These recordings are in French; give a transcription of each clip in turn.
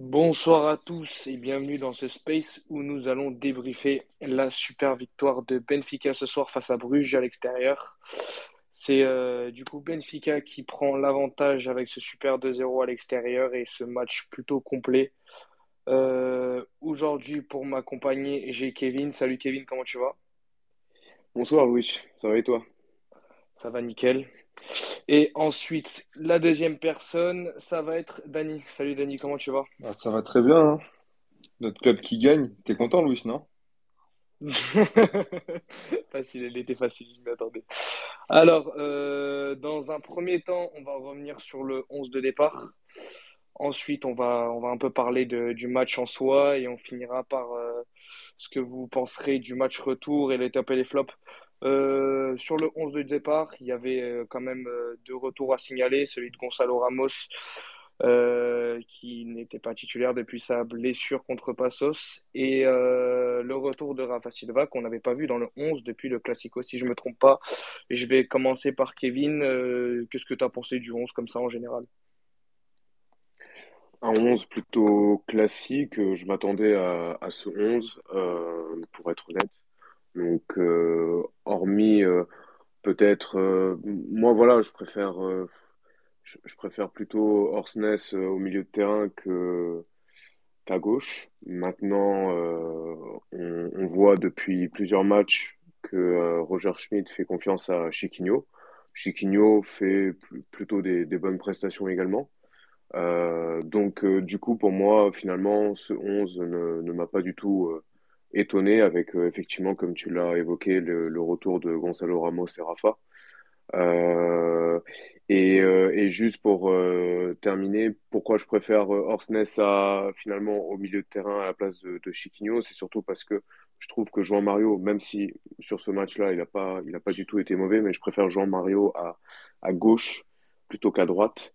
Bonsoir à tous et bienvenue dans ce space où nous allons débriefer la super victoire de Benfica ce soir face à Bruges à l'extérieur. C'est euh, du coup Benfica qui prend l'avantage avec ce super 2-0 à l'extérieur et ce match plutôt complet. Euh, aujourd'hui, pour m'accompagner, j'ai Kevin. Salut Kevin, comment tu vas? Bonsoir Louis, ça va et toi? Ça va nickel. Et ensuite, la deuxième personne, ça va être Dany. Salut Dany, comment tu vas? Ah, ça va très bien, hein. Notre club qui gagne. T'es content, Louis, non? Facile, elle était facile, je m'y attendais. Alors, euh, dans un premier temps, on va revenir sur le 11 de départ. Ensuite, on va, on va un peu parler de- du match en soi et on finira par euh, ce que vous penserez du match retour et les tops et les flops. Euh, sur le 11 de départ, il y avait euh, quand même euh, deux retours à signaler, celui de Gonzalo Ramos qui n'était pas titulaire depuis sa blessure contre Passos et le retour de Rafa Silva qu'on n'avait pas vu dans le 11 depuis le Classico si je me trompe pas. Je vais commencer par Kevin. Qu'est-ce que tu as pensé du 11 comme ça en général? Un 11 plutôt classique, je m'attendais à, ce 11, euh, pour être honnête. Donc, euh, hormis euh, peut-être, euh, moi voilà, je préfère, je, préfère plutôt Orsnes euh, au milieu de terrain que qu'à gauche. Maintenant, on, voit depuis plusieurs matchs que Roger Schmidt fait confiance à Chiquinho. Chiquinho fait pl- plutôt des, bonnes prestations également. Donc, du coup, pour moi, finalement, ce 11 ne, ne m'a pas du tout étonné avec, euh, effectivement, comme tu l'as évoqué, le, retour de Gonzalo Ramos et Rafa. Euh, et, euh, et juste pour terminer, pourquoi je préfère Orsnes à, finalement au milieu de terrain à la place de, de Chiquinho, c'est surtout parce que je trouve que João Mario, même si sur ce match-là, il n'a pas, pas du tout été mauvais, mais je préfère João Mario à, à gauche plutôt qu'à droite.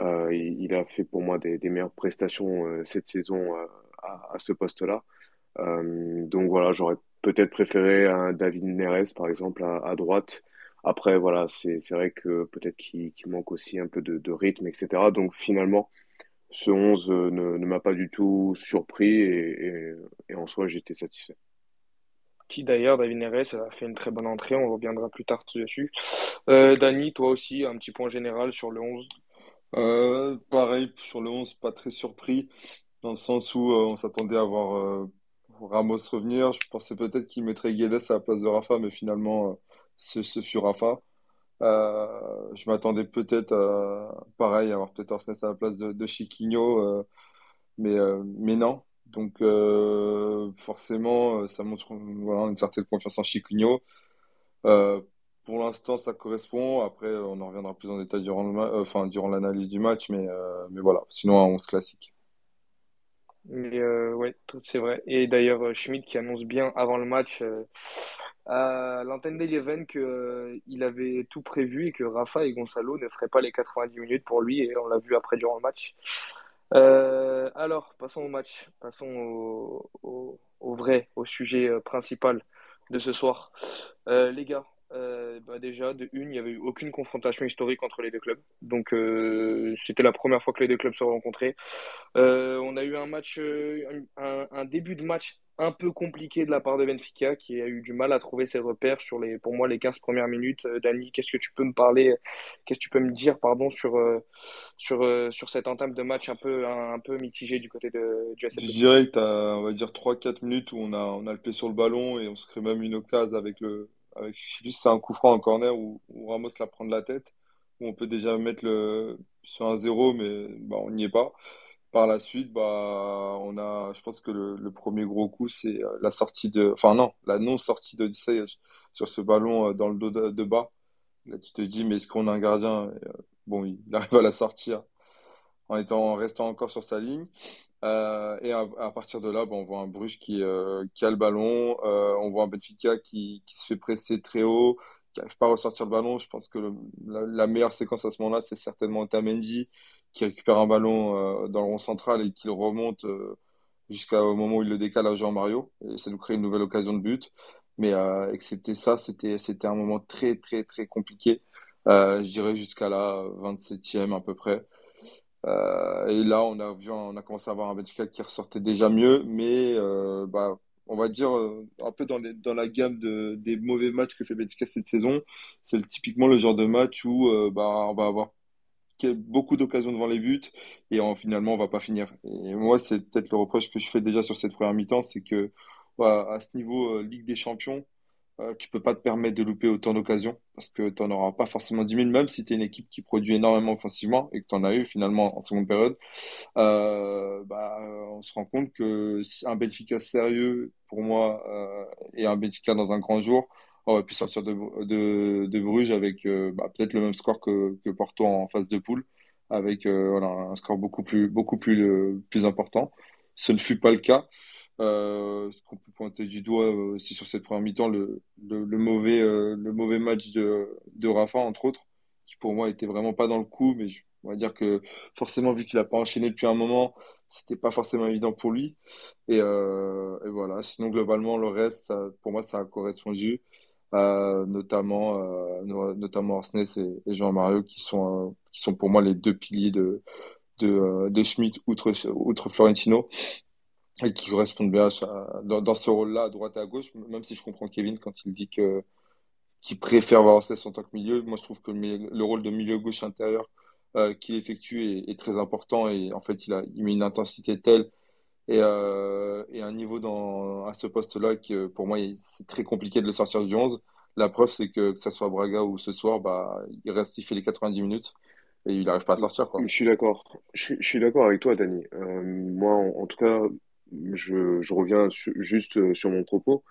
Il, a fait pour moi des, meilleures prestations cette saison à ce poste-là. Euh, donc voilà, j'aurais peut-être préféré un David Neres, par exemple, à, à droite. Après, voilà, c'est c'est vrai que peut-être qu'il manque aussi un peu de, de rythme, etc. Donc finalement, ce 11 euh, ne, ne m'a pas du tout surpris et, et, et en soi, j'étais satisfait. Qui d'ailleurs, David Neres a fait une très bonne entrée, on reviendra plus tard dessus. Euh, Dany, toi aussi, un petit point général sur le 11. Euh, pareil, sur le 11, pas très surpris, dans le sens où euh, on s'attendait à voir euh, Ramos revenir. Je pensais peut-être qu'il mettrait Guedes à la place de Rafa, mais finalement, euh, ce, fut Rafa. Euh, je m'attendais peut-être, euh, pareil, à avoir peut-être Orsnes à la place de, de Chiquinho, mais, mais non. Donc, forcément, ça montre voilà, une certaine confiance en Chiquinho. Pour l'instant, ça correspond. Après, on en reviendra plus en détail durant le enfin, durant l'analyse du match, mais, mais voilà. Sinon, un 11 classique. Mais euh, ouais, tout- c'est vrai. Et d'ailleurs, euh, Schmidt qui annonce bien avant le match euh, à l'antenne d'Eleven que euh, avait tout prévu et que Rafa et Gonzalo ne feraient pas les 90 minutes pour lui et on l'a vu après durant le match. Alors, passons au match, passons au, au, au vrai, au sujet principal de ce soir. Les gars, euh, bah déjà, de une, il n'y avait eu aucune confrontation historique entre les deux clubs. Donc, euh, c'était la première fois que les deux clubs se rencontraient. Euh, on a eu un match, un, début de match un peu compliqué de la part de Benfica qui a eu du mal à trouver ses repères sur les, pour moi, les 15 premières minutes. Dani, qu'est-ce que tu peux me parler, qu'est-ce que tu peux me dire, pardon, sur, sur, sur cette entame de match un peu, un, peu mitigé du côté de, du Je dirais que on va dire, trois quatre minutes où on a, on a le pied sur le ballon et on se crée même une occasion avec le, avec, je sais plus si c'est un coup franc, un corner où, Ramos la prend de la tête, où on peut déjà mettre le, sur un zéro, mais bah, on n'y est pas. Par la suite, bah, on a, je pense que le, premier gros coup, c'est euh, la sortie de, enfin non, la non-sortie d'Odyssey sur ce ballon euh, dans le dos de, de bas. Là, tu te dis, mais est-ce qu'on a un gardien? Euh, bon, il arrive à la sortir en étant, en restant encore sur sa ligne. Euh, et à, partir de là, bon, on voit un Bruges qui, euh, qui a le ballon, euh, on voit un Benfica qui, qui se fait presser très haut, qui n'arrive pas à ressortir le ballon. Je pense que la, meilleure séquence à ce moment-là, c'est certainement Otamendi qui récupère un ballon dans le rond central et qui le remonte jusqu'au moment où il le décale à Jean-Mario. Et ça nous crée une nouvelle occasion de but. Mais excepté ça, c'était, un moment très, très, très compliqué. Je dirais jusqu'à la 27e à peu près. Euh, et là, on a commencé à avoir un Benfica qui ressortait déjà mieux, mais euh, bah, on va dire euh, un peu dans, la gamme de, des mauvais matchs que fait Benfica cette saison. C'est typiquement le genre de match où bah, on va avoir beaucoup d'occasions devant les buts et en, finalement on va pas finir. Et moi, c'est peut-être le reproche que je fais déjà sur cette première mi-temps, c'est que voilà, à ce niveau Ligue des Champions, euh, tu peux pas te permettre de louper autant d'occasions parce que tu n'en auras pas forcément 10 000, même si tu es une équipe qui produit énormément offensivement et que tu en as eu finalement en seconde période. Euh, bah, on se rend compte que un Benfica sérieux, pour moi, euh, et un Benfica dans un grand jour, aurait pu sortir de, de, Bruges avec euh, bah, peut-être le même score que, que Porto en phase de poule, avec voilà, un score beaucoup plus, beaucoup plus, plus important. Ce ne fut pas le cas. Euh, ce qu'on peut pointer du doigt euh, aussi sur cette première mi-temps, euh, le mauvais match de, de Rafa, entre autres, qui pour moi était vraiment pas dans le coup, mais je, on va dire que forcément, vu qu'il a pas enchaîné depuis un moment, c'était pas forcément évident pour lui. Et, voilà, sinon globalement, le reste, pour moi, ça a correspondu, notamment, no- notamment Orsnes et, Jean-Mario, qui sont pour moi les deux piliers de, de, euh, de Schmitt outre, outre Florentino et qui correspondent bien à- dans, ce rôle-là, à droite et à gauche, même si je comprends Kevin quand il dit que qu'il préfère voir Orsnes en tant que milieu. Moi, je trouve que le, rôle de milieu gauche intérieur euh, qu'il effectue est, très important et en fait, il a, met une intensité telle et, euh, et un niveau dans, à ce poste-là que pour moi, c'est très compliqué de le sortir du 11. La preuve, c'est que que ça soit Braga ou ce soir, bah, il reste, il fait les 90 minutes et il n'arrive pas à sortir, Je suis d'accord. Je, suis je suis d'accord avec toi, Dani. Euh, moi, en, en tout cas, je, je reviens su- juste euh, sur mon propos.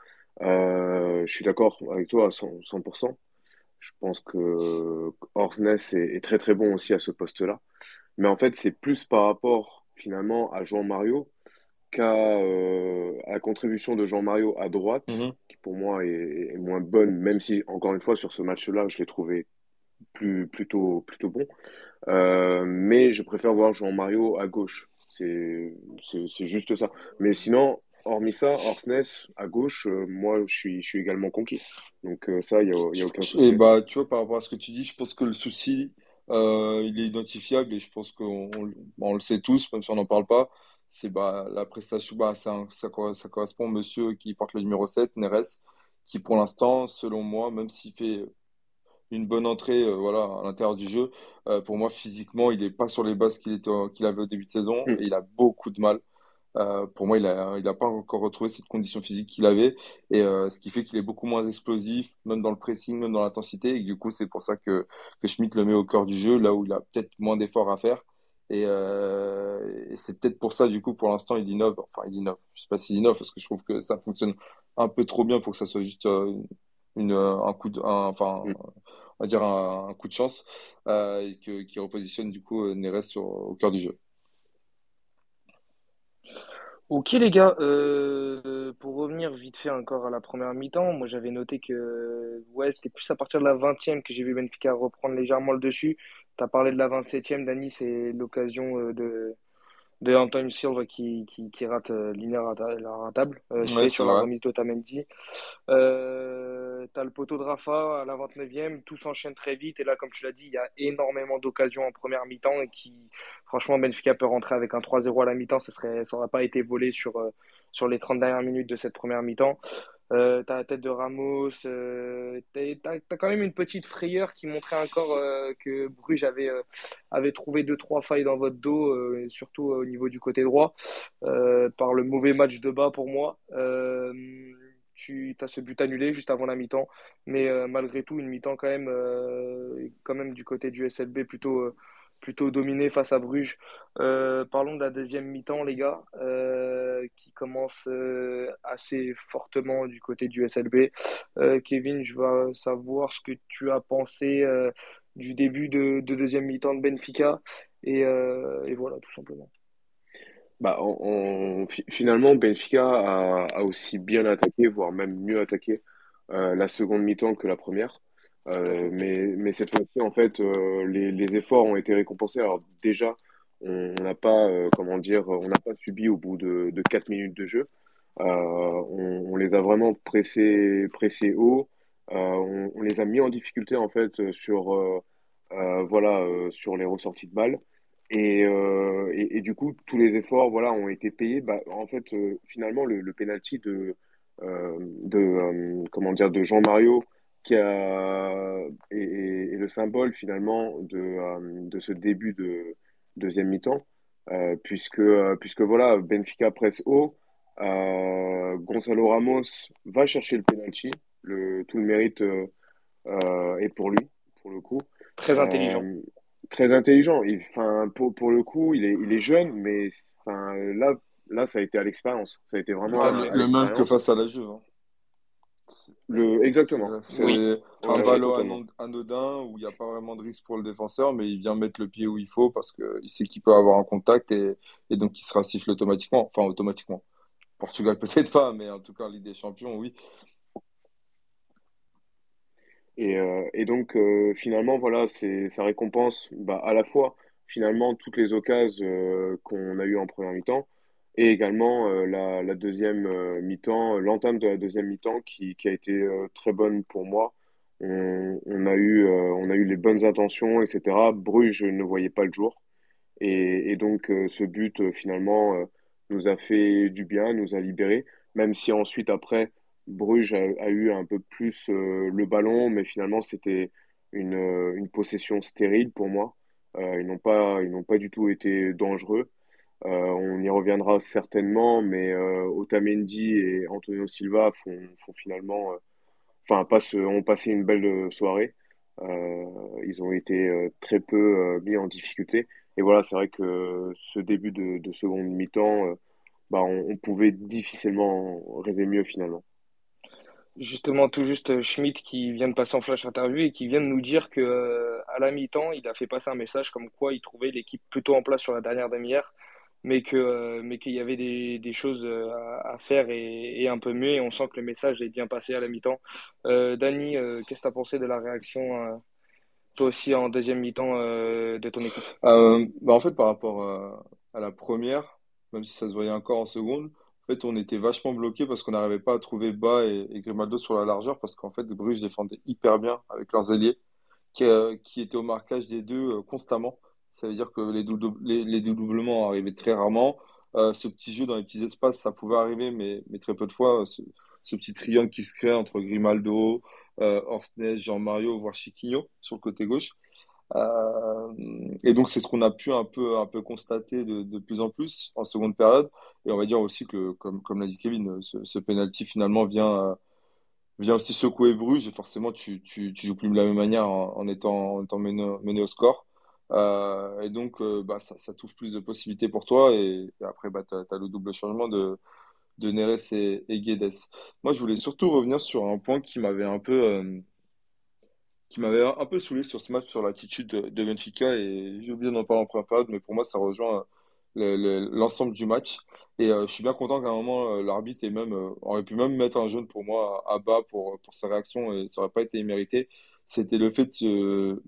Euh, je suis d'accord avec toi à 100, 100%. Je pense que Orsnes est, est très très bon aussi à ce poste-là. Mais en fait, c'est plus par rapport finalement à Jean Mario qu'à euh, la contribution de Jean Mario à droite, Mhm. qui pour moi est, est moins bonne, même si encore une fois sur ce match-là, je l'ai trouvé plus plutôt plutôt bon. Euh, mais je préfère voir Jean Mario à gauche. C'est juste ça. Mais sinon, hormis ça, Orsnes à gauche, euh, moi je suis je suis également conquis. Donc euh, ça, il y a y a aucun souci Et bah, tu vois, par rapport à ce que tu dis, je pense que le souci, il est identifiable et je pense qu'on on, on le sait tous, même si on n'en parle pas. C'est bah, la prestation, bah, un- ça correspond au monsieur qui porte le numéro 7 Neres, qui pour l'instant, selon moi, même s'il fait une bonne entrée euh, voilà, à l'intérieur du jeu, euh, pour moi, physiquement, il n'est pas sur les bases qu'il avait au début de saison Hmm. et il a beaucoup de mal. Euh, pour moi, il a, il a pas encore retrouvé cette condition physique qu'il avait, et ce qui fait qu'il est beaucoup moins explosif, même dans le pressing, même dans l'intensité. Et du coup, c'est pour ça que, que Schmitt le met au cœur du jeu, là où il a peut-être moins d'efforts à faire. Et, euh, et c'est peut-être pour ça, du coup, pour l'instant, il innove. Enfin, il innove. Je sais pas s'il innove, parce que je trouve que ça fonctionne un peu trop bien pour que ça soit juste euh, une, un coup de, un- enfin, Hmm. on va dire un, un coup de chance, euh, et que, qui repositionne du coup euh, Neres sur, au cœur du jeu. Ok les gars, euh, pour revenir vite fait encore à la première mi-temps, moi j'avais noté que ouais, c'était plus à partir de la vingtième que j'ai vu Benfica reprendre légèrement le dessus. Tu as parlé de la vingt-septième, Dani, c'est l'occasion euh, de, de Antoine Silva qui, qui, qui rate euh, l'inératable, euh, Ouais, sur la remise d'Otamendi. Euh, t'as le poteau de Rafa à la 29e, tout s'enchaîne très vite. Et là, comme tu l'as dit, il y a énormément d'occasions en première mi-temps et qui, franchement, Benfica peut rentrer avec un 3-0 à la mi-temps. Ça n'aurait pas été volé sur, euh, sur les 30 dernières minutes de cette première mi-temps. Euh, t'as la tête de Ramos. Euh, t'as, quand même une petite frayeur qui montrait encore euh, que Bruges avait, euh, avait trouvé deux, trois failles dans votre dos, euh, surtout euh, au niveau du côté droit, par le mauvais match de bas pour moi. Tu as ce but annulé juste avant la mi-temps, mais malgré tout, une mi-temps quand même, quand même du côté du SLB plutôt, plutôt dominé face à Bruges. Euh, parlons de la deuxième mi-temps, les gars, euh, qui commence euh, assez fortement du côté du SLB. Kevin, je veux savoir ce que tu as pensé du début de, de deuxième mi-temps de Benfica, et, voilà, tout simplement. Bah, finalement, Benfica a, aussi bien attaqué, voire même mieux attaqué la seconde mi-temps que la première. Euh, mais, mais cette fois-ci, en fait, euh, les, efforts ont été récompensés. Alors déjà, on n'a pas, euh, comment dire, on n'a pas subi au bout de, de 4 minutes de jeu. On, les a vraiment pressés, pressés haut. On, les a mis en difficulté, en fait, sur, voilà, sur les ressorties de balles. Et, et, du coup, tous les efforts, voilà, ont été payés. Bah, en fait, finalement, le, le penalty de, de, comment de Jean-Mario, qui a, est, est- est le symbole finalement de, euh, de ce début de deuxième mi-temps, euh, puisque, euh, puisque voilà, Benfica presse haut, euh, Gonzalo Ramos va chercher le penalty, le, tout le mérite est pour lui, pour le coup. Très intelligent. Euh, très intelligent. Il, enfin, pour, pour le coup, il est, il est jeune, mais là, là, ça a été à l'expérience. Ça a été Ouais, vraiment à, le, à le même que face à la Juve. hein. Le, exactement. c'est Oui, un ballon anodin où il n'y a pas vraiment de risque pour le défenseur, mais il vient mettre le pied où il faut parce qu'il sait qu'il peut avoir un contact et, et donc il sera sifflé automatiquement. Enfin, automatiquement. Portugal peut-être pas, mais en tout cas, Ligue des Champions, oui. Et, euh, et donc, euh, finalement, voilà, c'est, ça récompense bah, à la fois, finalement, toutes les occasions euh, qu'on a eues en première mi-temps et également euh, la, deuxième euh, mi-temps, l'entame de la deuxième mi-temps qui, a été euh, très bonne pour moi. On, a eu, euh, on a eu les bonnes intentions, etc. Bruges ne voyait pas le jour. Et, donc, euh, ce but, euh, finalement, euh, nous a fait du bien, nous a libérés, même si ensuite, après, Bruges a, a eu un peu plus euh, le ballon, mais finalement, c'était une, euh, une possession stérile pour moi. Euh, ils n'ont pas, pas du tout été dangereux. Euh, on y reviendra certainement, mais euh, Otamendi et Antonio Silva font, finalement, euh, ont passé une belle soirée. Ils ont été très peu mis en difficulté. Et voilà, c'est vrai que ce début de, de seconde mi-temps, bah, on, pouvait difficilement rêver mieux finalement. Justement, tout juste Schmidt qui vient de passer en flash interview et qui vient de nous dire que à la mi-temps, il a fait passer un message comme quoi il trouvait l'équipe plutôt en place sur la dernière demi-heure, mais que euh, mais qu'il y avait des, des choses euh, à, faire et, un peu mieux. Et on sent que le message est bien passé à la mi-temps. Euh, euh, qu'est-ce que tu as pensé de la réaction, toi aussi en deuxième mi-temps de ton équipe? Bah en fait, par rapport à, la première, même si ça se voyait encore en seconde, en fait, on était vachement bloqué parce qu'on n'arrivait pas à trouver Bas et, Grimaldo sur la largeur parce qu'en fait, Bruges défendait hyper bien avec leurs ailiers qui, qui étaient au marquage des deux constamment. Ça veut dire que les, doudou- les, dédoublements arrivaient très rarement. Euh, ce petit jeu dans les petits espaces, ça pouvait arriver, mais, mais très peu de fois. Ce, petit triangle qui se crée entre Grimaldo, euh, Orsnes, Jean-Mario, voire Chiquinho sur le côté gauche. Euh, et donc c'est ce qu'on a pu un peu un peu constater de, de plus en plus en seconde période. Et on va dire aussi que comme comme l'a dit Kevin, ce, ce penalty finalement vient euh, vient aussi secouer Bruges et forcément tu tu joues plus de la même manière en, étant en étant mené, mené au score. Euh, et donc euh, bah ça ça plus de possibilités pour toi et, après bah t'as, t'as le double changement de de Neres et, et Guedes. Moi je voulais surtout revenir sur un point qui m'avait un peu euh, qui m'avait un peu saoulé sur ce match, sur l'attitude de, Benfica, et j'ai oublié d'en parler en première période, mais pour moi, ça rejoint le- le- l'ensemble du match. Et je suis bien content qu'à un moment, l'arbitre aurait pu même mettre un jaune pour moi à bas pour, pour sa réaction, et ça aurait pas été immérité. C'était le fait de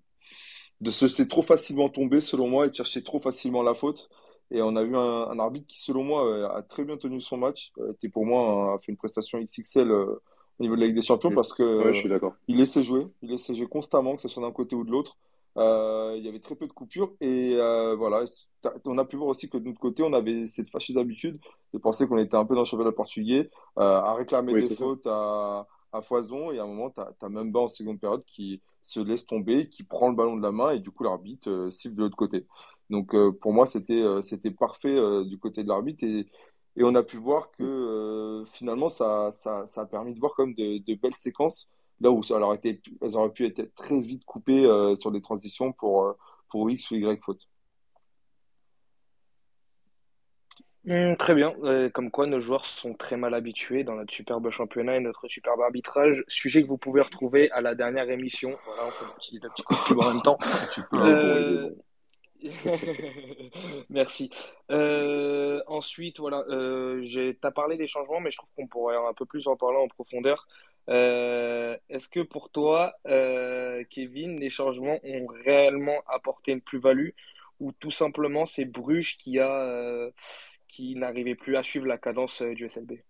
de se laisser trop facilement tomber, selon moi, et de chercher trop facilement la faute. Et on a eu un, un arbitre qui, selon moi, euh, a très bien tenu son match, euh, qui pour moi a fait une prestation XXL euh, au niveau de la Ligue des Champions, parce que Ouais, je suis d'accord. il laissait jouer, il laissait jouer constamment, que ce soit d'un côté ou de l'autre. Euh, il y avait très peu de coupures et euh, voilà, on a pu voir aussi que de notre côté, on avait cette fâcheuse habitude de penser qu'on était un peu dans le championnat portugais, à réclamer Oui, des ça. fautes à, à foison et à un moment, tu as, même bas en seconde période qui se laisse tomber, qui prend le ballon de la main et du coup l'arbitre euh, siffle de l'autre côté. Donc euh, pour moi, c'était euh, parfait du côté de l'arbitre et, on a pu voir que finalement, ça, a permis de voir comme de, belles séquences là où ça elles auraient pu être très vite coupées sur des transitions pour, pour X ou Y faute. Hmm, très bien, Euh, comme quoi nos joueurs sont très mal habitués dans notre superbe championnat et notre superbe arbitrage, sujet que vous pouvez retrouver à la dernière émission. Voilà, on fait le petit, le petit coup de pub en même temps. Tu Euh. Merci. Euh, ensuite, voilà, j'ai, t'as parlé des changements, mais je trouve qu'on pourrait un peu plus en parler en profondeur. Est-ce que pour toi, Kevin, les changements ont réellement apporté une plus-value ou tout simplement c'est Bruges qui a, qui n'arrivait plus à suivre la cadence euh, du SLB?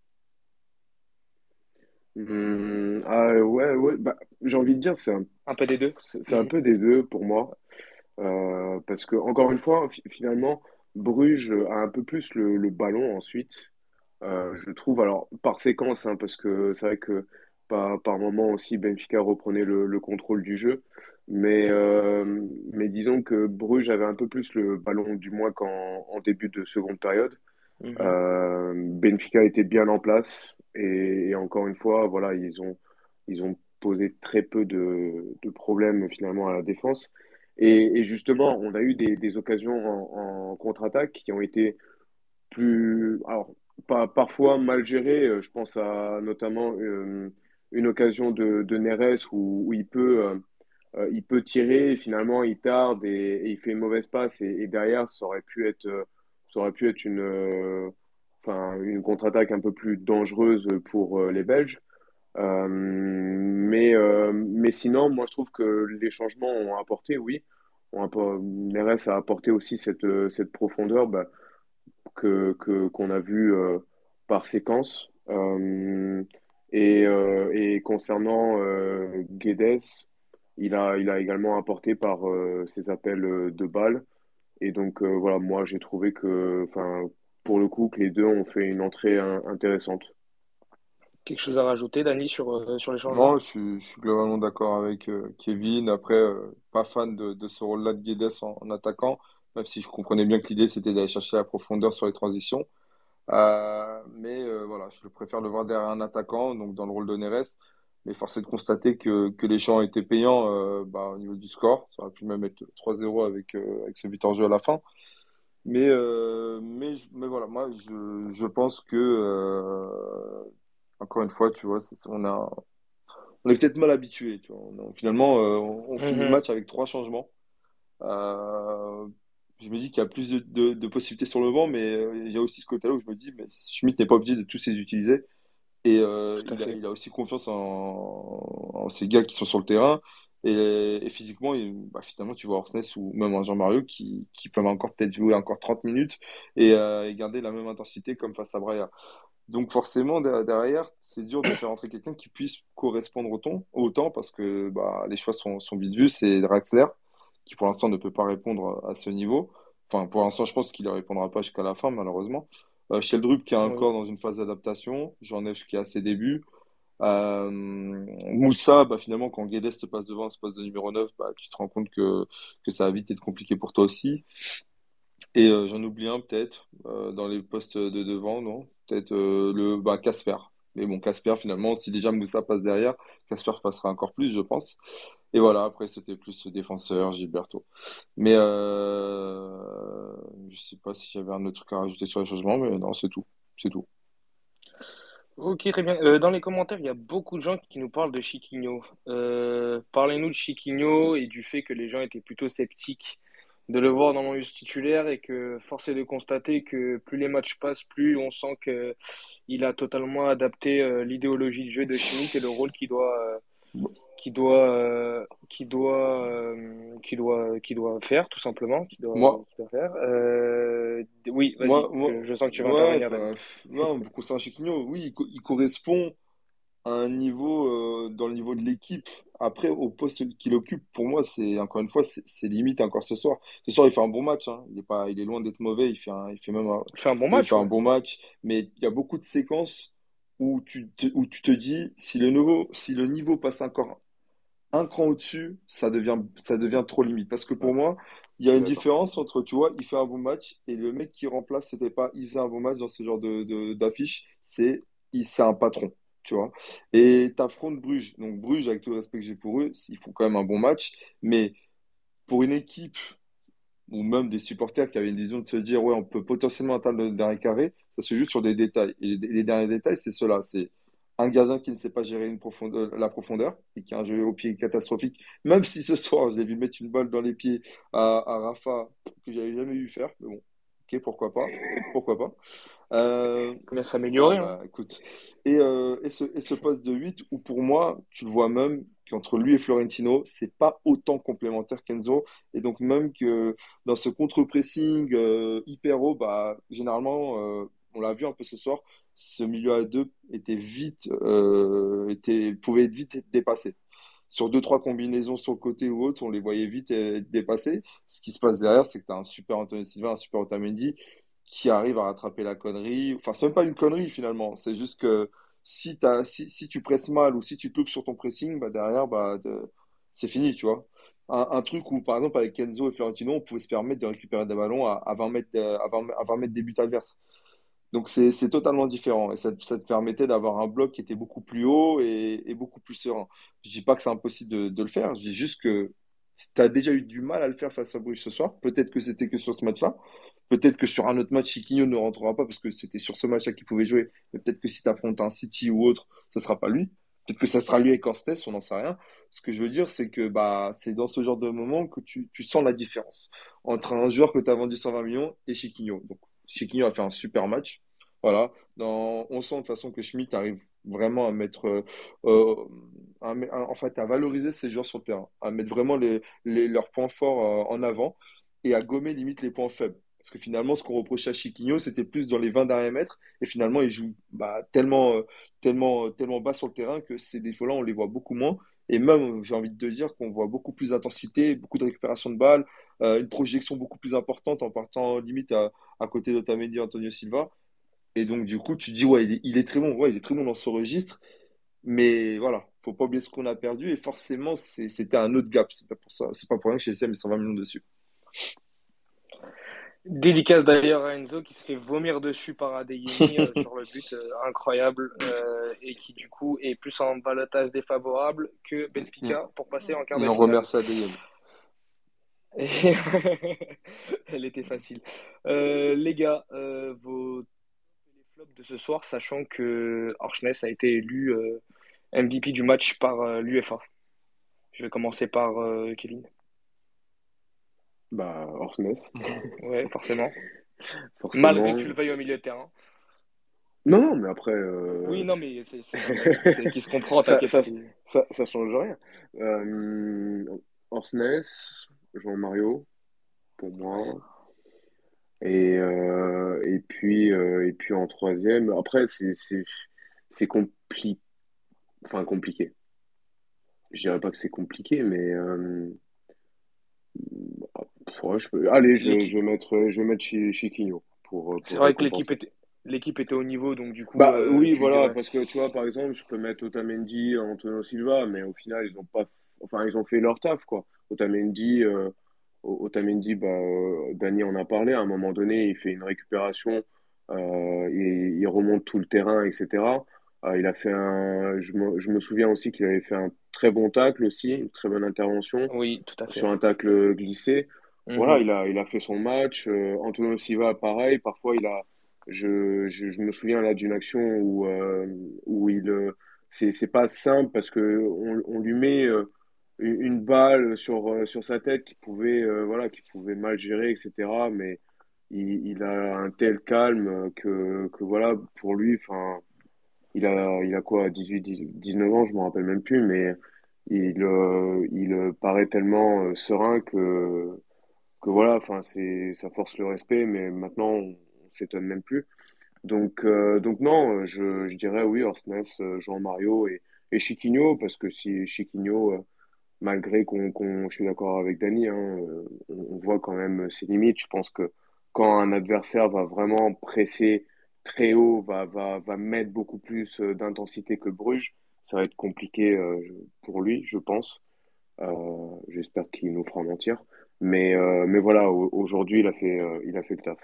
Hum, ah ouais, ouais, bah, j'ai envie de dire, c'est un, Un peu des deux? c'est un Mhm. peu des deux pour moi. Euh, parce que, encore une fois, fi- finalement, Bruges a un peu plus le, le ballon ensuite. Euh, je trouve, alors, par séquence, hein, parce que c'est vrai que par, par moment aussi, Benfica reprenait le, le contrôle du jeu. Mais, euh, mais disons que Bruges avait un peu plus le ballon, du moins qu'en en début de seconde période. Mhm. Euh, Benfica était bien en place et, encore une fois, voilà, ils ont, ils ont posé très peu de, problèmes finalement à la défense. Et, justement, on a eu des, occasions en, contre-attaque qui ont été plus, alors, pas, parfois mal gérées. Euh, Je pense à notamment euh, une occasion de, de Neres où, il peut, euh, il peut tirer, finalement il tarde et, et il fait une mauvaise passe et, derrière ça aurait pu être, ça aurait pu être une, euh, une contre-attaque un peu plus dangereuse pour euh, les Belges. Euh, mais, mais sinon, moi je trouve que les changements ont apporté, oui. Appor- Neres a apporté aussi cette, cette profondeur bah, que, qu'on a vu euh, par séquence. Et, et concernant Guedes, il a, il a également apporté par ses appels de balles. Et donc, euh, voilà, moi, j'ai trouvé que, enfin, pour le coup, que les deux ont fait une entrée intéressante. Quelque chose à rajouter, Dani, sur, euh, sur les changements? Non, je suis, je suis globalement d'accord avec euh, Kevin. Après, euh, pas fan de, de ce rôle-là de Guedes en, en attaquant, même si je comprenais bien que l'idée c'était d'aller chercher la profondeur sur les transitions. Euh, mais euh, voilà, je préfère le voir derrière un attaquant, donc dans le rôle de Neres. Mais force est de constater que, que les champs étaient payants euh, bah, au niveau du score. Ça aurait pu même être 3-0 avec, euh, avec ce but en jeu à la fin. Mais, euh, mais, mais voilà, moi je, je pense que, encore une fois, tu vois, on a, on est peut-être mal habitué. Tu vois. On a- finalement, on, finit le Mhm. match avec trois changements. Je me dis qu'il y a plus de, de, de possibilités sur le banc, mais il y a aussi ce côté-là où je me dis, mais Schmitt n'est pas obligé de tous les utiliser. Et euh, il a, fait. il a aussi confiance en, en ces gars qui sont sur le terrain. Et, et physiquement, il- bah, finalement, tu vois Orsnes ou même un Jean-Mario qui, qui peuvent encore peut-être jouer encore 30 minutes et, euh, et garder la même intensité comme face à Braya. Donc forcément, der- derrière, c'est dur de faire entrer quelqu'un qui puisse correspondre au temps, au temps parce que bah, les choix sont, sont vite vus. C'est Draxler qui pour l'instant ne peut pas répondre à ce niveau. Enfin, pour l'instant, je pense qu'il ne répondra pas jusqu'à la fin, malheureusement. Euh, Sheldrup qui est encore dans une phase d'adaptation. Jean-Neuf qui est à ses débuts. Euh, Moussa, bah, finalement, quand Guedes te passe devant, ce poste de numéro 9, bah, tu te rends compte que, que ça va vite être compliqué pour toi aussi. Et euh, j'en oublie un peut-être euh, dans les postes de devant, non? Peut-être le bah, Casper. Mais bon, Casper, finalement, si déjà Moussa passe derrière, Casper passera encore plus, je pense. Et voilà, après, c'était plus défenseur, Gilberto. Mais euh, je sais pas si j'avais un autre truc à rajouter sur les changements, mais non, c'est tout. C'est tout. Ok, très bien. Euh, dans les commentaires, il y a beaucoup de gens qui nous parlent de Chiquinho. Euh, parlez-nous de Chiquinho et du fait que les gens étaient plutôt sceptiques de le voir dans l'ongus titulaire et que force est de constater que plus les matchs passent, plus on sent que il a totalement adapté euh, l'idéologie de jeu de Schmitt et le rôle qu'il doit, euh, doit, euh, qu'il doit, euh, doit faire, tout simplement, doit, Moi, qu'il doit faire. Euh, oui, moi, vas-y, moi, je, sens que tu vas ouais, intervenir, Dani. bah, pff, non, concernant Chiquinho, oui, il, co- il correspond à un niveau, euh, dans le niveau de l'équipe. Après, au poste qu'il occupe, pour moi, c'est, encore une fois, c'est limite encore ce soir. Ce soir, il fait un bon match, hein. Il est pas, il est loin d'être mauvais. Il fait un, il fait même un, Il fait un bon il fait match, un ouais. bon match. Mais il y a beaucoup de séquences où tu te, où tu te dis, si le niveau, si le niveau passe encore un cran au-dessus, ça devient, ça devient trop limite. Parce que pour moi, il y a une différence entre, tu vois, il fait un bon match et le mec qui remplace, c'était pas, il faisait un bon match dans ce genre de, de- d'affiche, c'est, c'est un patron, tu vois. Et t'affrontes Bruges. Donc Bruges, avec tout le respect que j'ai pour eux, ils font quand même un bon match. Mais pour une équipe ou même des supporters qui avaient une vision de se dire, ouais, on peut potentiellement atteindre le dernier carré, ça se joue sur des détails. Et les, les derniers détails, c'est cela. C'est un gazin qui ne sait pas gérer une profondeur, la profondeur et qui a un jeu au pied catastrophique. Même si ce soir, je l'ai vu mettre une balle dans les pieds à, à Rafa que j'avais jamais vu faire. Mais bon, ok, pourquoi pas. Pourquoi pas. Euh, Il va ah s'améliorer, hein. bah écoute. Et, euh, et, ce, et ce poste de 8 où pour moi, tu le vois même qu'entre lui et Florentino, c'est pas autant complémentaire qu'Enzo. Et donc même que dans ce contre-pressing euh, hyper haut, bah, généralement, euh, on l'a vu un peu ce soir, ce milieu à deux était vite, euh, était, pouvait être vite être dépassé. sur deux, trois combinaisons sur le côté ou autre, on les voyait vite euh, dépasser. Ce qui se passe derrière, c'est que tu as un super Anthony Silva, un super Otamendi qui arrive à rattraper la connerie. Enfin, c'est même pas une connerie finalement. C'est juste que si, si, si tu presses mal ou si tu te loupes sur ton pressing, bah, derrière, bah, c'est fini, tu vois. Un, truc où, par exemple, avec Kenzo et Florentino, on pouvait se permettre de récupérer des ballons à, à 20 mètres, euh, à 20, à 20 mètres des buts adverses. Donc c'est totalement différent et ça, te permettait d'avoir un bloc qui était beaucoup plus haut et, beaucoup plus serein. Je dis pas que c'est impossible de, le faire, je dis juste que si tu déjà eu du mal à le faire face à Bruges ce soir, peut-être que c'était que sur ce match-là, peut-être que sur un autre match, Chiquinho ne rentrera pas parce que c'était sur ce match-là qu'il pouvait jouer, mais peut-être que si tu affrontes un City ou autre, ça sera pas lui. Peut-être que ça sera lui avec Orstes, on n'en sait rien. Ce que je veux dire, c'est que bah, c'est dans ce genre de moment que tu, sens la différence entre un joueur que tu as vendu 120 millions et Chiquinho. Chiquinho a fait un super match. On sent de façon que Schmitt arrive vraiment à mettre, euh, euh en fait, à valoriser ses joueurs sur le terrain, à mettre vraiment leurs points forts euh, en avant et à gommer limite les points faibles. Parce que finalement, ce qu'on reprochait à Chiquinho, c'était plus dans les 20 derniers mètres. Et finalement, il joue bah, tellement, tellement, tellement bas sur le terrain que ces défauts-là, on les voit beaucoup moins. Et même, j'ai envie de te dire qu'on voit beaucoup plus d'intensité, beaucoup de récupération de balles, euh, une projection beaucoup plus importante en partant limite à, à côté d'Otamendi et Antonio Silva. Et donc, du coup, tu te dis, ouais, il est, il est, très bon. Ouais, il est très bon dans ce registre. Mais voilà, faut pas oublier ce qu'on a perdu. Et forcément, c'était un autre gap. C'est pas pour ça. C'est pas pour rien que chez SM, 120 millions dessus. Dédicace d'ailleurs à Enzo qui se fait vomir dessus par Adeyemi euh, sur le but euh, incroyable euh, et qui du coup est plus en balotage défavorable que Benfica pour passer en quart de finale. on remercie Adeyemi. Elle était facile. les gars, vos flops de ce soir, sachant que Orchness a été élu MVP du match par l'UFA. Je vais commencer par Kevin. Bah, Orsnes. ouais, forcément. forcément. Malgré que tu le veuilles au milieu de terrain. Non, non, mais après. Euh... Oui, non, mais c'est qui se comprend, ça, ça, ça, ça, change rien. Euh, Orsnes, Jean-Mario, pour moi. Et, euh, et, puis, euh, et puis en troisième, après, c'est compli... enfin, compliqué. Je dirais pas que c'est compliqué, mais. Euh, je peux... Allez, je, je, vais mettre, je vais mettre Chiquinho. Pour, pour c'est vrai que l'équipe était, l'équipe était au niveau, donc du coup. Bah, oui, voilà, parce que tu vois, par exemple, je peux mettre Otamendi, Antonio Silva, mais au final, ils ont pas. Enfin, ils ont fait leur taf, quoi. Otamendi, euh, Otamendi bah, euh, Dani en a parlé, à un moment donné, il fait une récupération, euh, il remonte tout le terrain, etc. Euh, il a fait un. Je me, je me souviens aussi qu'il avait fait un très bon tacle aussi, une très bonne intervention. Oui, tout à fait. Sur un tacle glissé. Voilà, mhm. il a, il a fait son match. Antonio Silva, pareil. Parfois, il a. Je, je, je me souviens là d'une action où, euh, où il. Euh, c'est, c'est pas simple parce que on, on lui met euh, une balle sur, sur sa tête qui pouvait, voilà, qui pouvait mal gérer, etc. Mais il, a un tel calme que, que voilà, pour lui, il a, il a quoi, 18, 19 ans, je me rappelle même plus, mais il, il paraît tellement serein que que voilà, ça force le respect, mais maintenant on, s'étonne même plus. Donc euh, donc non, je, je dirais oui Orsnes, euh, Jean Mario et, et Chiquinho parce que si Chiquinho, euh, malgré qu'on qu'on je suis d'accord avec Dani, hein, on, on, voit quand même ses limites. Je pense que quand un adversaire va vraiment presser très haut, va va va mettre beaucoup plus d'intensité que Bruges, ça va être compliqué pour lui, je pense. J'espère qu'il nous fera mentir. Mais, euh, mais voilà, aujourd'hui, il a fait, euh, il a fait le taf.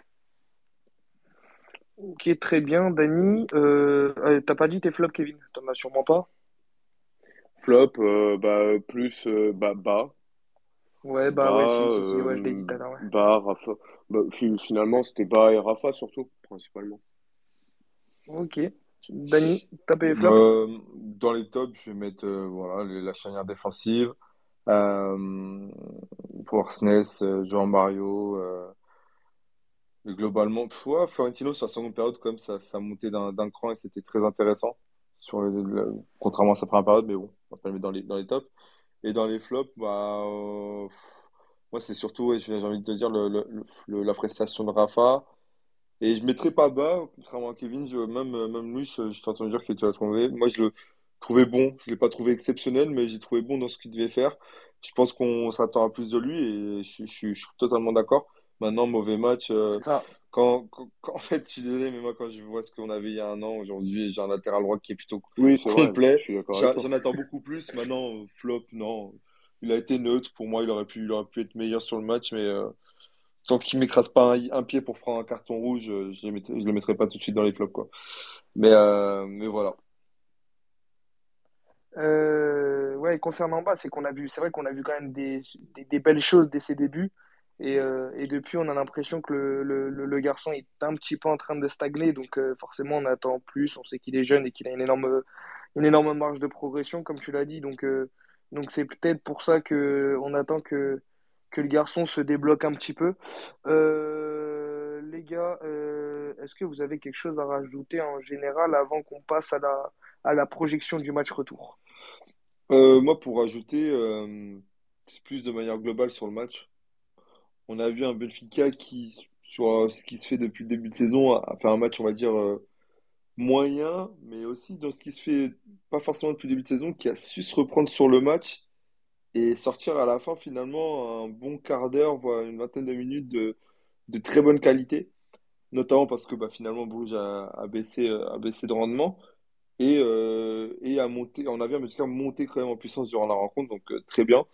Ok, très bien, Dani. Euh, t'as pas dit tes flops, Kevin? T'en as sûrement pas? Flop, bah, plus bah, bas. Ouais, bah ouais, si, si, si, ouais, je l'ai dit tout à l'heure, ouais. Rafa. Bah, finalement, c'était Bas et Rafa surtout, principalement. Ok. Dani, t'as payé flop? dans les tops, je vais mettre voilà, la charnière défensive. Euh, pour SNES, euh, Jean Mario. Euh, globalement, ouais, Florentino, sur sa seconde période, comme ça, ça montait d'un cran et c'était très intéressant. Sur contrairement à sa première période, mais bon, on va le mettre dans les, dans les tops. Et dans les flops, bah, moi, c'est surtout, j'ai envie de te dire, le, la prestation de Rafa. Et je mettrais pas bas, contrairement à Kevin, même, même lui, je, t'entends dire que tu l'as trouvé. Moi, je le, trouvé bon. Je l'ai pas trouvé exceptionnel, mais j'ai trouvé bon dans ce qu'il devait faire. Je pense qu'on s'attend à plus de lui et je, suis totalement d'accord. Maintenant, mauvais match. euh. Quand, quand- quand- en fait, je suis désolé, mais moi, quand je vois ce qu'on avait il y a un an, aujourd'hui, j'ai un latéral droit qui est plutôt Oui, je complet. J'en attends beaucoup plus. Maintenant, flop, non. Il a été neutre. Pour moi, il aurait pu, il aurait pu être meilleur sur le match, mais euh, tant qu'il m'écrase pas un, un pied pour prendre un carton rouge, euh, je ne le mettrai pas tout de suite dans les flops, quoi. Mais, euh, mais voilà. Euh, ouais, concernant bas, c'est qu'on a vu, c'est vrai qu'on a vu quand même des, des, des belles choses dès ses débuts. Et, euh, et depuis, on a l'impression que le, le, le- garçon est un petit peu en train de stagner. Donc, euh, forcément, on attend plus. On sait qu'il est jeune et qu'il a une énorme, une énorme marge de progression, comme tu l'as dit. Donc, euh, donc c'est peut-être pour ça que on attend que, que le garçon se débloque un petit peu. Les gars, est-ce que vous avez quelque chose à rajouter en général avant qu'on passe à la, à la projection du match retour? Moi, pour ajouter, euh, c'est plus de manière globale sur le match. On a vu un Benfica qui, sur euh, ce qui se fait depuis le début de saison, a fait un match, on va dire, euh, moyen, mais aussi dans ce qui se fait pas forcément depuis le début de saison, qui a su se reprendre sur le match et sortir à la fin finalement un bon quart d'heure, voire une vingtaine de minutes de, très bonne qualité, notamment parce que bah, finalement Bruges a, baissé, euh, a baissé de rendement et, a monté, on a vu un Benfica monter quand même en puissance durant la rencontre, donc très bien.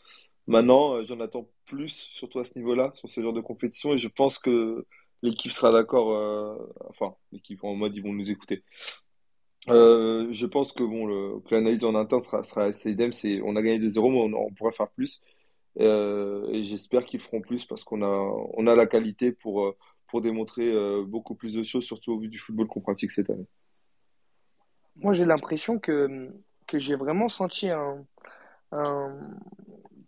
Maintenant, euh, j'en attends plus, surtout à ce niveau-là, sur ce genre de compétition, et je pense que l'équipe sera d'accord, euh, enfin, l'équipe en mode ils vont nous écouter. Euh, je pense que bon, l'analyse en interne sera, assez idem. C'est, on a gagné 2-0, mais on, on pourrait faire plus. Et j'espère qu'ils feront plus parce qu'on a, on a la qualité pour, pour démontrer beaucoup plus de choses, surtout au vu du football qu'on pratique cette année. Moi, j'ai l'impression que, que j'ai vraiment senti un-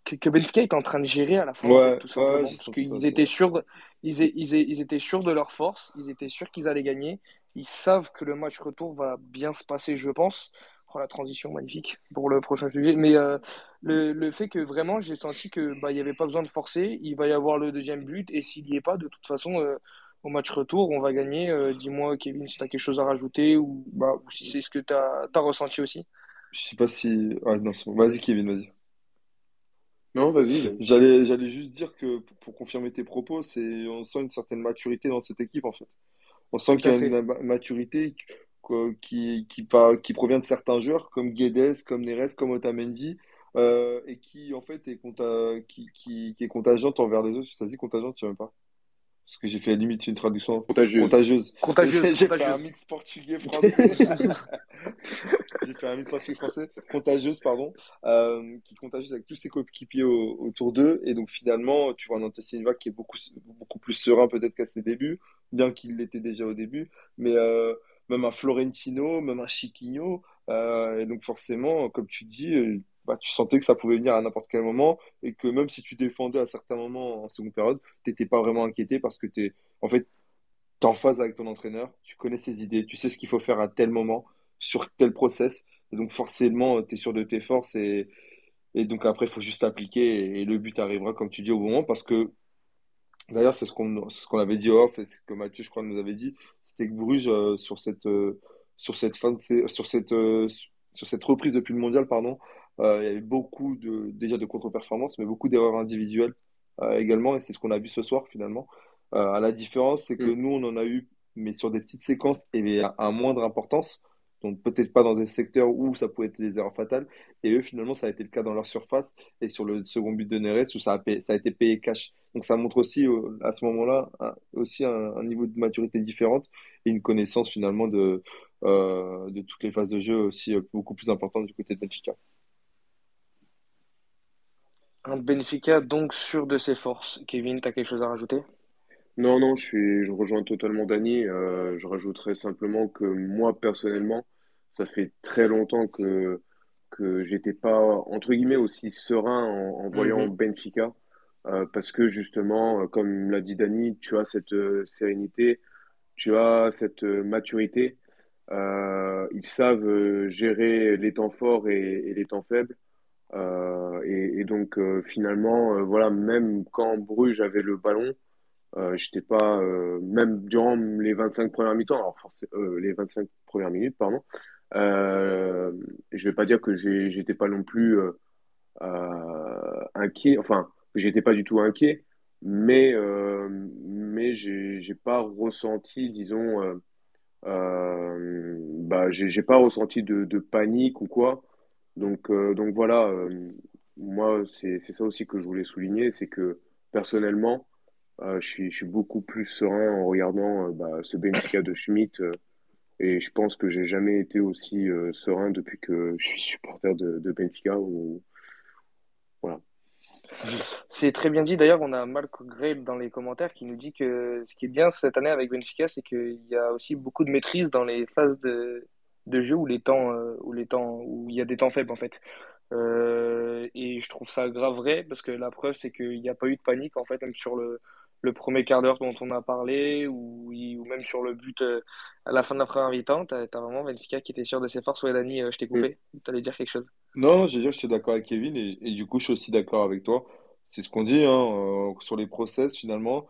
que, que Benfica est en train de gérer à la fin, Ouais, tout simplement. Parce qu'ils étaient sûrs, ils, étaient sûrs de leur force, ils étaient sûrs qu'ils allaient gagner. Ils savent que le match retour va bien se passer, je pense. Oh, la transition magnifique pour le prochain sujet. Mais euh, le, le fait que vraiment, j'ai senti que bah, il n'y avait pas besoin de forcer. Il va y avoir le deuxième but. Et s'il n'y est pas, de toute façon, euh, au match retour, on va gagner. Euh, dis-moi, Kevin, si tu as quelque chose à rajouter ou, bah, ou si c'est ce que tu as, ressenti aussi. Je sais pas si. Vas-y, Kevin, vas-y. Non, vas-y. J'allais, j'allais juste dire que pour pour confirmer tes propos, c'est, on sent une certaine maturité dans cette équipe en fait. On sent qu'il y a une fait. maturité qui, qui, qui provient de certains joueurs comme Guedes, comme Neres, comme Otamendi, euh, et qui en fait est, qui, qui est contagiante envers les autres. Ça se dit contagiante, je sais même pas. Parce que j'ai fait limite une traduction Contagieuse. contagieuse. Contagieuse, J'ai fait un mix portugais-français. J'ai fait un mix portugais-français, contagieuse, pardon, euh, qui est contagieuse avec tous ses coéquipiers au- autour d'eux. Et donc finalement, tu vois un Ante Silva qui est beaucoup, beaucoup plus serein peut-être qu'à ses débuts, bien qu'il l'était déjà au début. Mais euh, même un Florentino, même un Chiquinho. euh, et donc forcément, comme tu dis, euh, bah, tu sentais que ça pouvait venir à n'importe quel moment. Et que même si tu défendais à certains moments en seconde période, t'étais pas vraiment inquiété parce que t'es, en fait, en phase avec ton entraîneur, tu connais ses idées, tu sais ce qu'il faut faire à tel moment, sur tel process, et donc forcément, tu es sûr de tes forces, et, et donc après, il faut juste appliquer, et, le but arrivera, comme tu dis, au moment, parce que, d'ailleurs, c'est ce qu'on ce avait dit off, et ce que Mathieu, je crois, nous avait dit, c'était que Bruges, euh, sur cette, euh, sur cette fin de, sur cette, euh, sur cette reprise depuis le mondial, pardon, euh, il y avait beaucoup de, déjà de contre-performances, mais beaucoup d'erreurs individuelles euh, également, et c'est ce qu'on a vu ce soir, finalement. Euh, à la différence, c'est que Mm. nous, on en a eu, mais sur des petites séquences et à, à moindre importance. Donc peut-être pas dans des secteurs où ça pouvait être des erreurs fatales. Et eux, finalement, ça a été le cas dans leur surface et sur le second but de Neres où ça a, payé- ça a été payé cash. Donc ça montre aussi euh, à ce moment-là un- aussi un, un niveau de maturité différente et une connaissance finalement de, euh, de toutes les phases de jeu aussi euh, beaucoup plus importante du côté de Benfica. Un Benfica donc sûr de ses forces. Kevin, tu as quelque chose à rajouter? Non, non, je suis, je rejoins totalement Dany. Euh, je rajouterais simplement que moi, personnellement, ça fait très longtemps que, que j'étais pas, entre guillemets, aussi serein en, en voyant Mhm. Benfica. Euh, parce que justement, euh, comme l'a dit Dany, tu as cette euh, sérénité, tu as cette maturité. Ils savent gérer les temps forts et, et les temps faibles. Euh, et, et donc, euh, finalement, euh, voilà, même quand Bruges avait le ballon, j'étais pas, même durant les 25 premières mi-temps, alors les 25 premières minutes, pardon, Euh, je vais pas dire que j'étais pas non plus inquiet, enfin, j'étais pas du tout inquiet, mais, euh, mais j'ai pas ressenti, disons, euh, euh, bah, j'ai pas ressenti de, de panique ou quoi. Donc, euh, donc voilà, euh, moi, c'est ça aussi que je voulais souligner, c'est que personnellement, euh, je suis, je suis beaucoup plus serein en regardant bah, ce Benfica de Schmitt euh, et je pense que j'ai jamais été aussi serein depuis que je suis supporter de, de Benfica. Ou, voilà. C'est très bien dit. D'ailleurs, on a Marc Gray dans les commentaires qui nous dit que ce qui est bien cette année avec Benfica, c'est qu'il y a aussi beaucoup de maîtrise dans les phases de, de jeu où les temps, euh, où les temps, où il y a des temps faibles en fait. Euh, et je trouve ça grave vrai parce que la preuve, c'est qu'il n'y a pas eu de panique en fait, même sur le, le premier quart d'heure dont on a parlé ou, ou même sur le but euh, à la fin de la première mi-temps. T'as, t'as vraiment Benfica qui était sûr de ses forces. Ouais, Dani, euh, je t'ai Mm. coupé. T'allais dire quelque chose. Non, non, j'ai dit que j'étais d'accord avec Kevin et, et du coup, je suis aussi d'accord avec toi. C'est ce qu'on dit hein, sur les process finalement.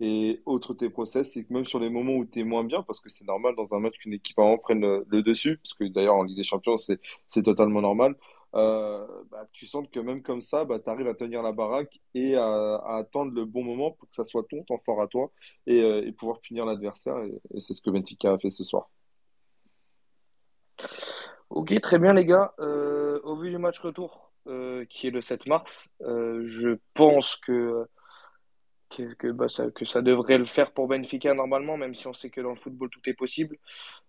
Et autre tes process, c'est que même sur les moments où tu es moins bien, parce que c'est normal dans un match qu'une équipe vraiment prenne le, dessus, parce que d'ailleurs en Ligue des Champions, c'est totalement normal. Euh, bah, tu sens que même comme ça, bah, tu arrives à tenir la baraque et à, attendre le bon moment pour que ça soit ton temps fort à toi et, euh, et pouvoir punir l'adversaire. Et, c'est ce que Benfica a fait ce soir. Ok, très bien les gars. Euh, au vu du match retour qui est le 7 mars, je pense que, que, bah, ça, que ça devrait le faire pour Benfica normalement, même si on sait que dans le football tout est possible.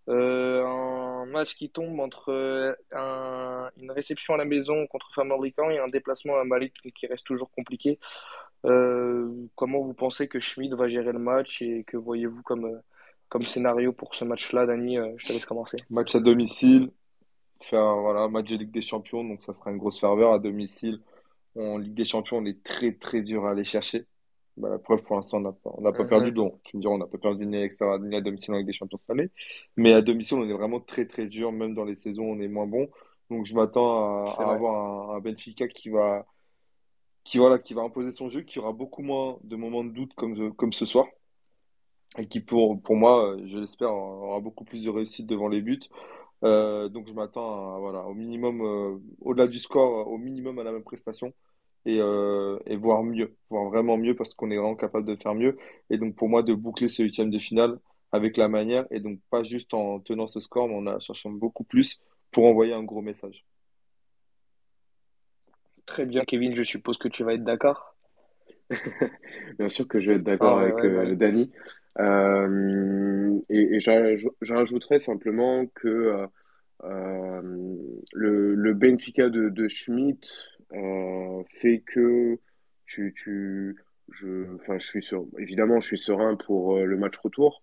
Euh, un match qui tombe entre euh, un- une réception à la maison contre Famalicão et un déplacement à Malik qui reste toujours compliqué. Euh, comment vous pensez que Schmidt va gérer le match et que voyez-vous comme, comme scénario pour ce match-là, Dani? Je te laisse commencer. Match à domicile, faire voilà, match de Ligue des Champions, donc ça sera une grosse ferveur à domicile. En Ligue des Champions, on est très très dur à aller chercher. Bah, la preuve, pour l'instant, on n'a pas, on n'a pas perdu. Donc, tu me diras, on n'a pas perdu ni à l'extérieur ni à domicile Ligue des Champions cette année. Mais à domicile, on est vraiment très très dur. Même dans les saisons, on est moins bon. Donc, je m'attends à, avoir un, un Benfica qui va, qui, voilà, qui va imposer son jeu, qui aura beaucoup moins de moments de doute comme, comme ce soir. Et qui, pour, pour moi, je l'espère, aura beaucoup plus de réussite devant les buts. Euh, donc je m'attends voilà, au minimum, euh, au-delà du score, au minimum à la même prestation et, euh, et voir mieux, voir vraiment mieux parce qu'on est vraiment capable de faire mieux. Et donc pour moi, de boucler ce huitième de finale avec la manière et donc pas juste en tenant ce score, mais en a cherchant beaucoup plus pour envoyer un gros message. Très bien, Kevin, je suppose que tu vas être d'accord. Bien sûr que je vais être Ah d'accord ouais, avec ouais, ouais. euh, Dany. Euh, et et j'aj- j'ajouterais simplement que euh, le, le Benfica de, de Schmidt fait que tu, tu, je, enfin, je suis sur, évidemment, je suis serein pour euh, le match retour,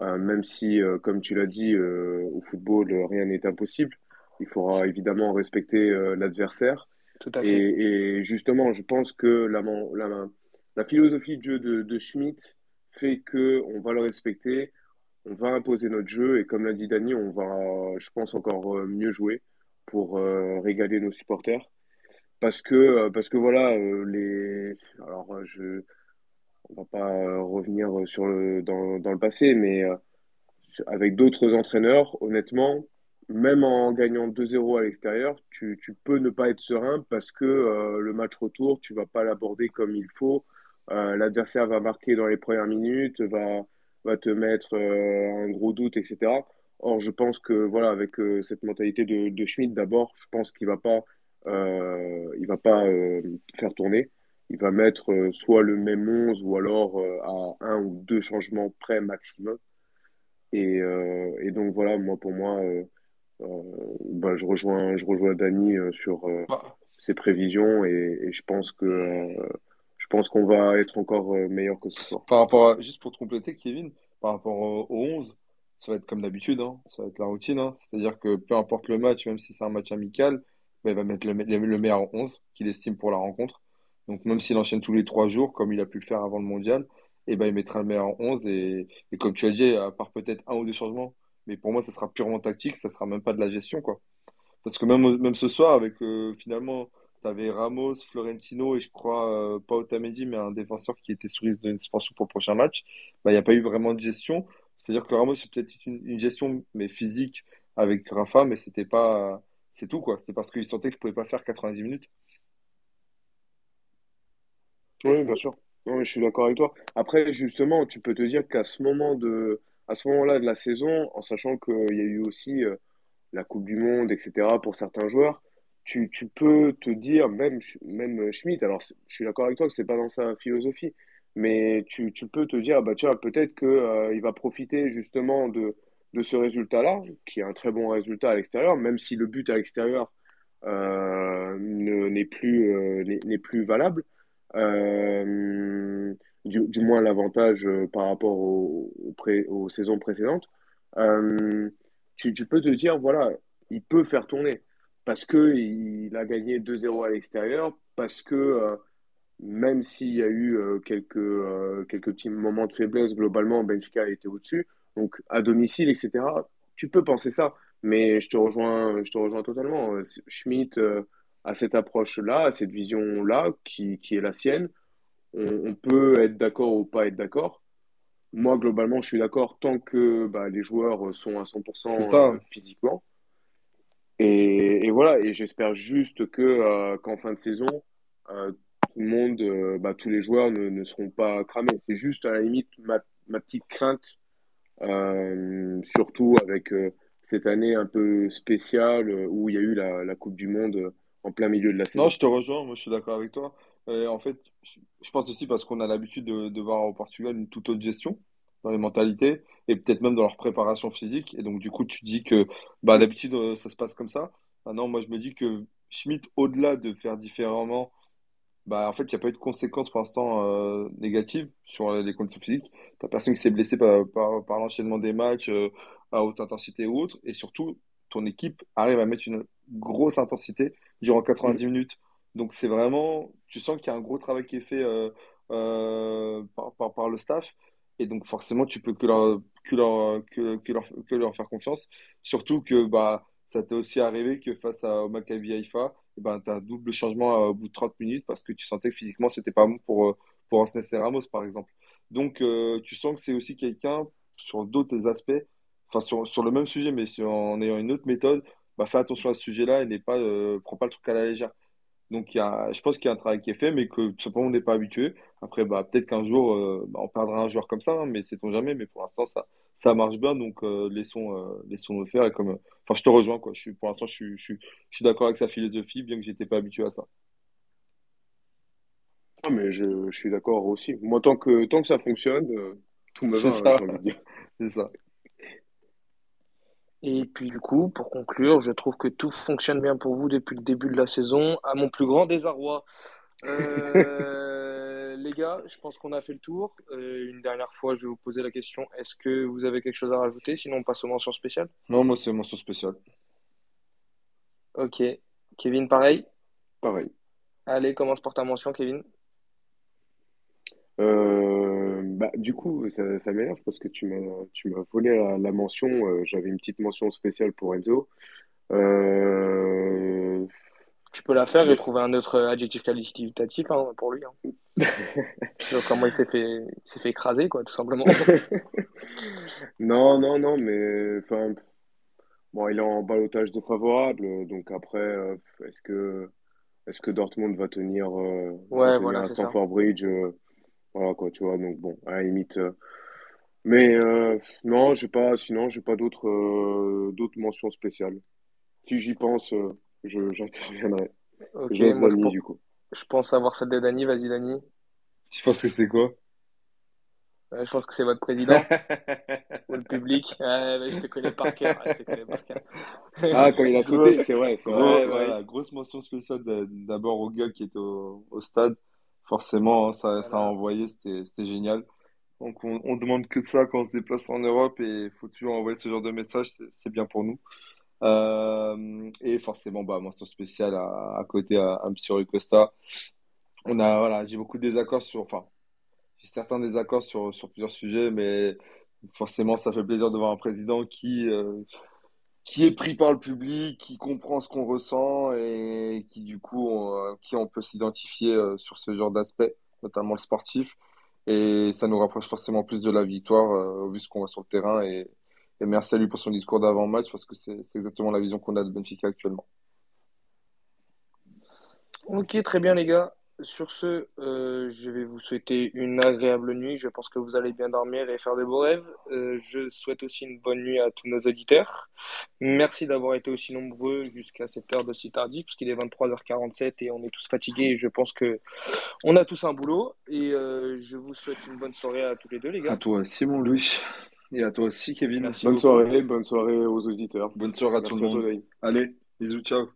euh, même si, euh, comme tu l'as dit, euh, au football, euh, rien n'est impossible. Il faudra évidemment respecter euh, l'adversaire. Tout à fait. Et, et justement, je pense que la, la, la philosophie de jeu de, de Schmitt fait que on va le respecter, on va imposer notre jeu et comme l'a dit Dany, on va, je pense, encore euh, mieux jouer pour euh, régaler nos supporters. Parce que, euh, parce que voilà, euh, les, alors euh, je, on va pas revenir sur le, dans, dans le passé, mais avec d'autres entraîneurs, honnêtement, même en gagnant 2-0 à l'extérieur, tu, tu peux ne pas être serein parce que le match retour, tu vas pas l'aborder comme il faut. L'adversaire va marquer dans les premières minutes, va, va te mettre un gros doute, etc. Or, je pense que voilà, avec cette mentalité de, de Schmidt, d'abord, je pense qu'il va pas, il va pas euh, faire tourner. Il va mettre euh, soit le même 11 ou alors euh, à un ou deux changements près maximum. Et, euh, et donc voilà, moi pour moi, euh, euh, bah, je rejoins, je rejoins euh, sur euh, ses prévisions et, et je pense que euh, je pense qu'on va être encore euh, meilleur que ce soir. par rapport à, juste pour te compléter, Kevin, par rapport au, au 11, ça va être comme d'habitude, hein, ça va être la routine, hein. C'est-à-dire que peu importe le match, même si c'est un match amical, il va mettre le, le meilleur 11 qu'il estime pour la rencontre. Donc même s'il enchaîne tous les trois jours, comme il a pu le faire avant le mondial, et ben il mettra le meilleur 11 et, et comme tu as dit, à part peut-être un ou deux changements, mais pour moi, ça sera purement tactique, ça sera même pas de la gestion, quoi. Parce que même, même ce soir, avec euh, finalement, tu avais Ramos, Florentino et je crois, euh, pas Otamendi, mais un défenseur qui était sous risque de suspension pour le prochain match, bah, il n'y a pas eu vraiment de gestion. C'est-à-dire que Ramos, c'est peut-être une, une gestion, mais physique, avec Rafa, mais c'était pas, c'est tout quoi. C'est parce qu'il sentait qu'il pouvait pas faire 90 minutes. Oui, bien sûr. Je suis d'accord avec toi. Après, justement, tu peux te dire qu'à ce moment de, à ce moment-là de la saison, en sachant qu'il y a eu aussi euh, la Coupe du Monde, etc., pour certains joueurs, tu, tu peux te dire, même, même Schmitt, alors je suis d'accord avec toi que c'est pas dans sa philosophie, mais tu, tu peux te dire, ah bah tiens, peut-être que, euh, va profiter justement de, de ce résultat-là, qui est un très bon résultat à l'extérieur, même si le but à l'extérieur euh, ne- n'est plus, euh, plus valable. Euh, du, du moins l'avantage par rapport aux saisons précédentes. Tu, peux te dire, voilà, il peut faire tourner parce que il a gagné 2-0 à l'extérieur, parce que même s'il y a eu quelques, quelques petits moments de faiblesse, globalement, Benfica a été au-dessus. Donc, à domicile, etc., tu peux penser ça. Mais je te rejoins, je te rejoins totalement. Euh, Schmitt euh, a cette approche-là, a cette vision-là qui, qui est la sienne. On, on peut être d'accord ou pas être d'accord. Moi, globalement, je suis d'accord tant que bah, les joueurs sont à C'est 100% ça. euh, physiquement. Et, et voilà, et j'espère juste que euh, qu'en fin de saison, euh, tout le monde, euh, bah, tous les joueurs ne, ne seront pas cramés. C'est juste à la limite ma, ma petite crainte, surtout avec euh, cette année un peu spéciale euh, où il y a eu la, la Coupe du Monde euh, en plein milieu de la Non, saison. je te rejoins, moi je suis d'accord avec toi. Euh, en fait, je, pense aussi parce qu'on a l'habitude de, de voir au Portugal une toute autre gestion dans les mentalités et peut-être même dans leur préparation physique. Et donc, du coup, tu dis que bah, d'habitude, euh, ça se passe comme ça. Maintenant, moi, je me dis que Schmitt, au-delà de faire différemment, bah, en fait, il n'y a pas eu de conséquences pour l'instant euh, négatives sur les conditions physiques. T'as personne qui s'est blessé par, par, l'enchaînement des matchs euh, à haute intensité ou autre. Et surtout, ton équipe arrive à mettre une grosse intensité durant Mm. 90 minutes. Donc, c'est vraiment, tu sens qu'il y a un gros travail qui est fait euh, par, par, le staff. Et donc, forcément, tu peux que leur, que leur, que, leur, que leur faire confiance. Surtout que bah, ça t'est aussi arrivé que face à, au Maccabi Haïfa, ben, tu as un double changement euh, au bout de 30 minutes parce que tu sentais que physiquement, c'était pas bon pour, euh, pour Ansel Ramos, par exemple. Donc, euh, tu sens que c'est aussi quelqu'un sur d'autres aspects, enfin, sur, sur le même sujet, mais en ayant une autre méthode, bah, fais attention à ce sujet-là et n'est pas, prends pas le truc à la légère. Donc, il y a, je pense qu'il y a un travail qui est fait, mais que tout simplement, on n'est pas habitué. Après, bah, peut-être qu'un jour, euh, bah, on perdra un joueur comme ça, hein, mais sait-on jamais. Mais pour l'instant, ça, ça marche bien, donc euh, laissons, euh, laissons-le faire. Et comme, euh, enfin, je te rejoins, quoi. Je suis, pour l'instant, je suis, je suis, je suis d'accord avec sa philosophie, bien que j'étais pas habitué à ça. Ah, mais je, je suis d'accord aussi. Moi, tant que, tant que ça fonctionne, tout me va, C'est hein, ça, de dire. c'est ça. Et puis du coup, pour conclure, je trouve que tout fonctionne bien pour vous depuis le début de la saison, à mon plus grand désarroi. Euh, les gars, je pense qu'on a fait le tour. Euh, une dernière fois, je vais vous poser la question, est-ce que vous avez quelque chose à rajouter? Sinon, on passe aux mentions spéciales. Non, moi, c'est mention spéciale. Ok. Kevin, pareil? Pareil. Allez, commence par ta mention, Kevin. Euh, bah, du coup, ça, ça m'énerve parce que tu m'as, tu m'as volé la, la mention. euh, j'avais une petite mention spéciale pour Enzo. Euh, Tu peux la faire et trouver un autre adjectif qualificatif hein, pour lui. Hein. Sur comment il s'est fait, il s'est fait écraser, quoi, tout simplement. Non, non, non, mais enfin, bon, il est en ballottage défavorable. Donc après, euh, est-ce que, est-ce que Dortmund va tenir, euh, va Ouais, tenir voilà, à c'est ça. Stamford Bridge? euh, voilà quoi, tu vois. Donc bon, à la limite. euh, mais euh, non, j'ai pas. Sinon, j'ai pas d'autres, euh, d'autres mentions spéciales. Si j'y pense, euh, je, j'interviendrai. Ok, Je laisse moi je, Dany pen- du coup. je pense savoir celle de Dany. Vas-y, Dany. Je pense que c'est quoi? Euh, je pense que c'est votre président ou le public. Bah, je te connais par cœur. ouais, je te connais par cœur. Ah, quand il a sauté, Grosse, c'est vrai, c'est vrai. gros, Ouais, voilà, grosse mention spéciale d'a- d'abord au gars qui était au, au stade. Forcément, ça, ça a envoyé, c'était, génial. Donc, on, on demande que ça quand on se déplace en Europe et il faut toujours envoyer ce genre de message, c'est bien pour nous. Euh, et forcément, bah, mention spéciale à, à côté à, Rui Costa. On a, voilà, j'ai beaucoup de désaccords sur, enfin, j'ai certains désaccords sur, sur plusieurs sujets, mais forcément, ça fait plaisir de voir un président qui, euh, qui est pris par le public, qui comprend ce qu'on ressent et qui du coup, on, qui on peut s'identifier euh, sur ce genre d'aspect, notamment le sportif. Et ça nous rapproche forcément plus de la victoire, euh, vu ce qu'on voit sur le terrain et, merci à lui pour son discours d'avant-match parce que c'est exactement la vision qu'on a de Benfica actuellement. Ok, très bien les gars. Sur ce, euh, je vais vous souhaiter une agréable nuit. Je pense que vous allez bien dormir et faire de beaux rêves. Euh, je souhaite aussi une bonne nuit à tous nos auditeurs. Merci d'avoir été aussi nombreux jusqu'à cette heure de si tardif, parce qu'il est 23h47 et on est tous fatigués. Et je pense que on a tous un boulot. Et euh, je vous souhaite une bonne soirée à tous les deux, les À gars. toi aussi, mon Louis. Et à toi aussi, Kevin. Merci Bonne beaucoup. soirée, bonne soirée aux auditeurs. Bonne soirée à tout Merci le à toi, monde. Allez, bisous, ciao.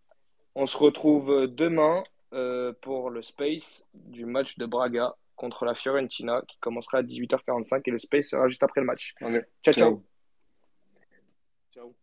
On se retrouve demain euh, pour le Space du match de Braga contre la Fiorentina qui commencera à 18h45 et le Space sera juste après le match. Ciao. ciao. Ciao.